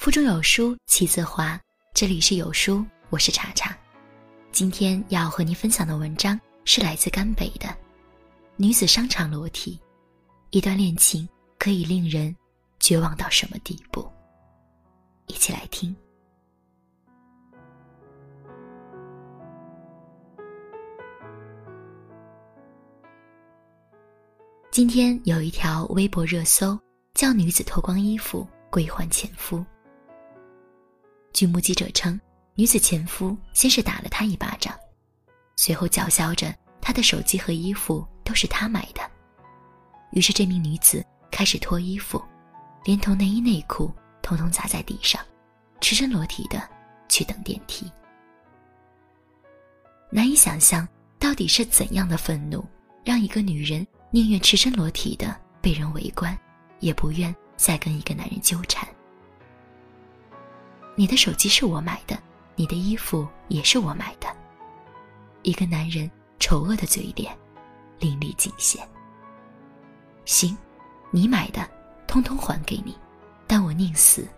腹中有书气自华，这里是有书，我是查查。今天要和您分享的文章是来自甘北的《女子商场裸体》，一段恋情可以令人绝望到什么地步？一起来听。今天有一条微博热搜，叫“女子脱光衣服归还前夫”。据目击者称，女子前夫先是打了她一巴掌，随后叫嚣着她的手机和衣服都是他买的。于是这名女子开始脱衣服，连同内衣内裤统统砸在地上，赤身裸体的去等电梯。难以想象，到底是怎样的愤怒，让一个女人宁愿赤身裸体的被人围观，也不愿再跟一个男人纠缠。你的手机是我买的，你的衣服也是我买的。一个男人丑恶的嘴脸，淋漓尽现。行，你买的，通通还给你，但我宁死，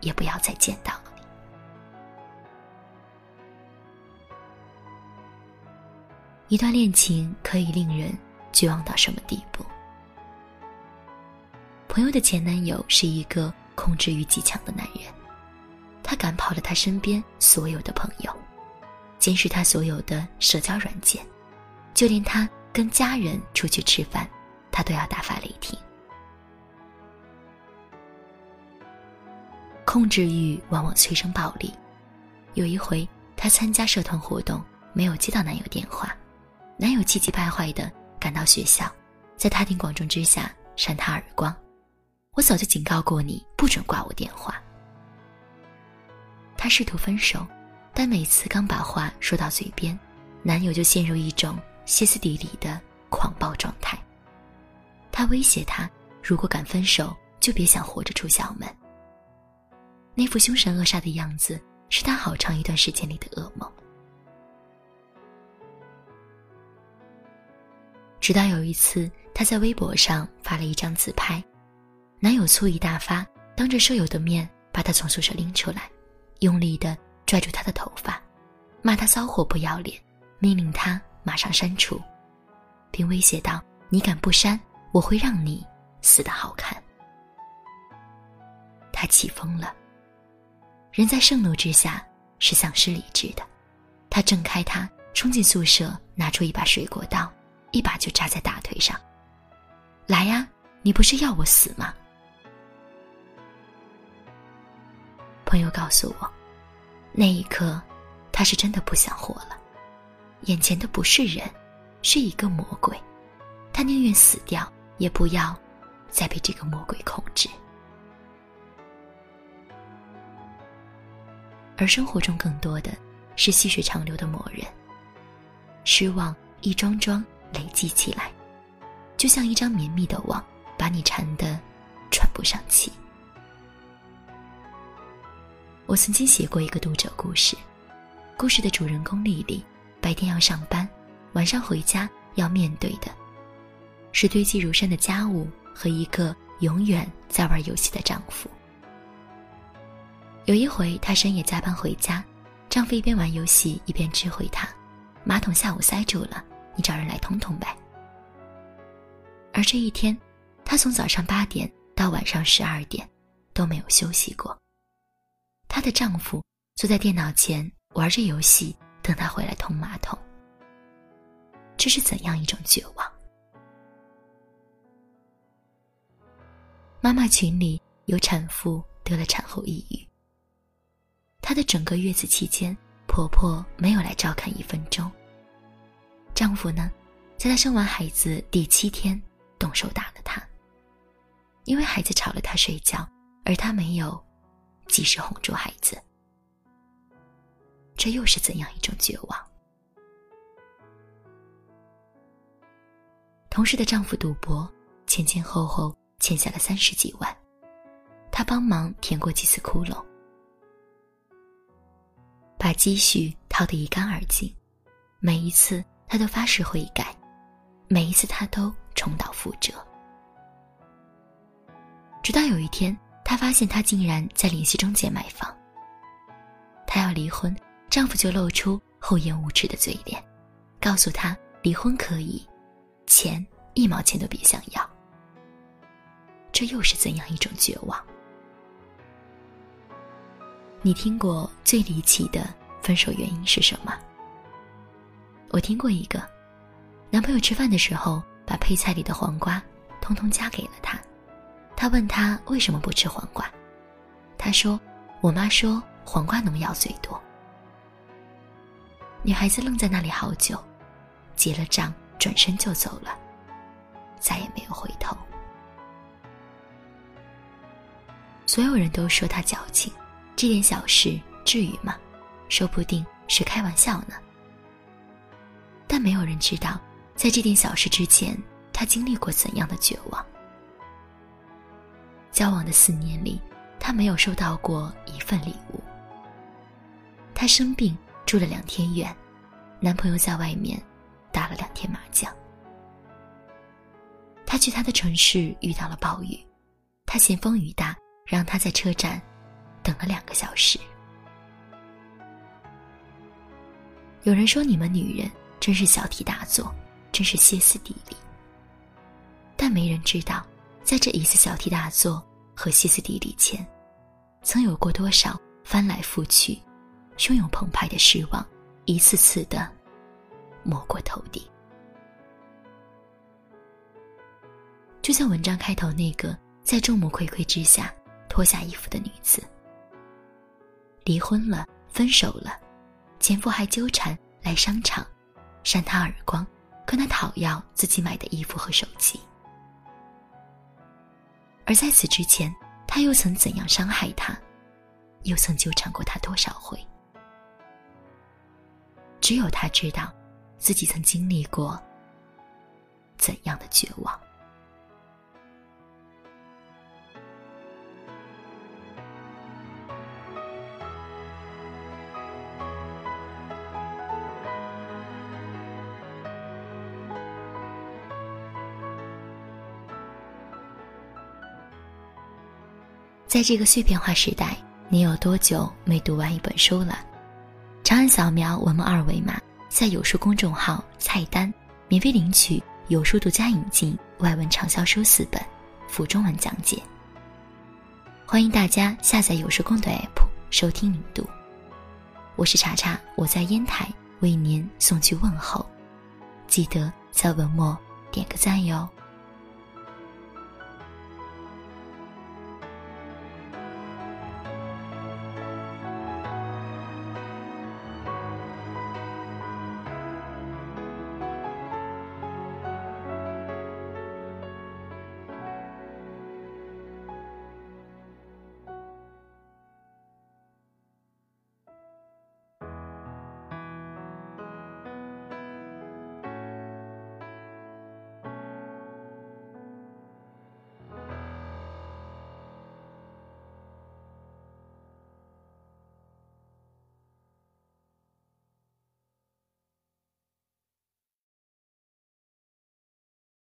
也不要再见到你。一段恋情可以令人绝望到什么地步？朋友的前男友是一个控制欲极强的男人。他赶跑了他身边所有的朋友，监视他所有的社交软件，就连他跟家人出去吃饭，他都要大发雷霆。控制欲往往催生暴力。有一回，他参加社团活动，没有接到男友电话，男友气急败坏的赶到学校，在他庭广众之下扇他耳光：“我早就警告过你，不准挂我电话。”她试图分手，但每次刚把话说到嘴边，男友就陷入一种歇斯底里的狂暴状态。他威胁她，如果敢分手，就别想活着出校门。那副凶神恶煞的样子，是他好长一段时间里的噩梦。直到有一次，她在微博上发了一张自拍，男友醋意大发，当着舍友的面把她从宿舍拎出来。用力的拽住他的头发，骂他骚货不要脸，命令他马上删除，并威胁道：“你敢不删，我会让你死的好看。”他气疯了。人在盛怒之下是丧失理智的，他挣开他，冲进宿舍，拿出一把水果刀，一把就扎在大腿上。“来呀，你不是要我死吗？”朋友告诉我，那一刻，他是真的不想活了。眼前的不是人，是一个魔鬼，他宁愿死掉，也不要再被这个魔鬼控制。而生活中更多的是细水长流的磨人，失望一桩桩累积起来，就像一张绵密的网，把你缠得喘不上气。我曾经写过一个读者故事，故事的主人公丽丽，白天要上班，晚上回家要面对的，是堆积如山的家务和一个永远在玩游戏的丈夫。有一回，她深夜加班回家，丈夫一边玩游戏一边指挥她：“马桶下午塞住了，你找人来通通呗。”而这一天，她从早上八点到晚上十二点，都没有休息过。的丈夫坐在电脑前玩着游戏，等她回来通马桶。这是怎样一种绝望？妈妈群里有产妇得了产后抑郁。她的整个月子期间，婆婆没有来照看一分钟。丈夫呢，在她生完孩子第七天动手打了她，因为孩子吵了她睡觉，而她没有。及时哄住孩子，这又是怎样一种绝望？同事的丈夫赌博，前前后后欠下了三十几万，他帮忙填过几次窟窿，把积蓄掏得一干二净。每一次他都发誓悔改，每一次他都重蹈覆辙。直到有一天。她发现他竟然在联系中介买房。她要离婚，丈夫就露出厚颜无耻的嘴脸，告诉她离婚可以，钱一毛钱都别想要。这又是怎样一种绝望？你听过最离奇的分手原因是什么？我听过一个，男朋友吃饭的时候把配菜里的黄瓜通通夹给了他，他问他为什么不吃黄瓜，他说：“我妈说黄瓜农药最多。”女孩子愣在那里好久，结了账转身就走了，再也没有回头。所有人都说他矫情，这点小事至于吗？说不定是开玩笑呢。但没有人知道，在这点小事之前，他经历过怎样的绝望。交往的四年里，他没有收到过一份礼物。他生病住了两天院，男朋友在外面打了两天麻将。他去他的城市遇到了暴雨，他嫌风雨大，让他在车站等了两个小时。有人说你们女人。真是小题大做，真是歇斯底里。但没人知道，在这一次小题大做和歇斯底里前，曾有过多少翻来覆去、汹涌澎湃的失望，一次次的没过头顶。就像文章开头那个在众目睽睽之下脱下衣服的女子，离婚了，分手了，前夫还纠缠来商场。扇她耳光，跟她讨要自己买的衣服和手机。而在此之前，他又曾怎样伤害他，又曾纠缠过他多少回？只有他知道，自己曾经历过怎样的绝望。在这个碎片化时代，你有多久没读完一本书了？长按扫描文末二维码，在有书公众号菜单免费领取有书独家引进外文畅销书四本，附中文讲解。欢迎大家下载有书公的 app 收听领读。我是查查，我在烟台为您送去问候，记得在文末点个赞哟。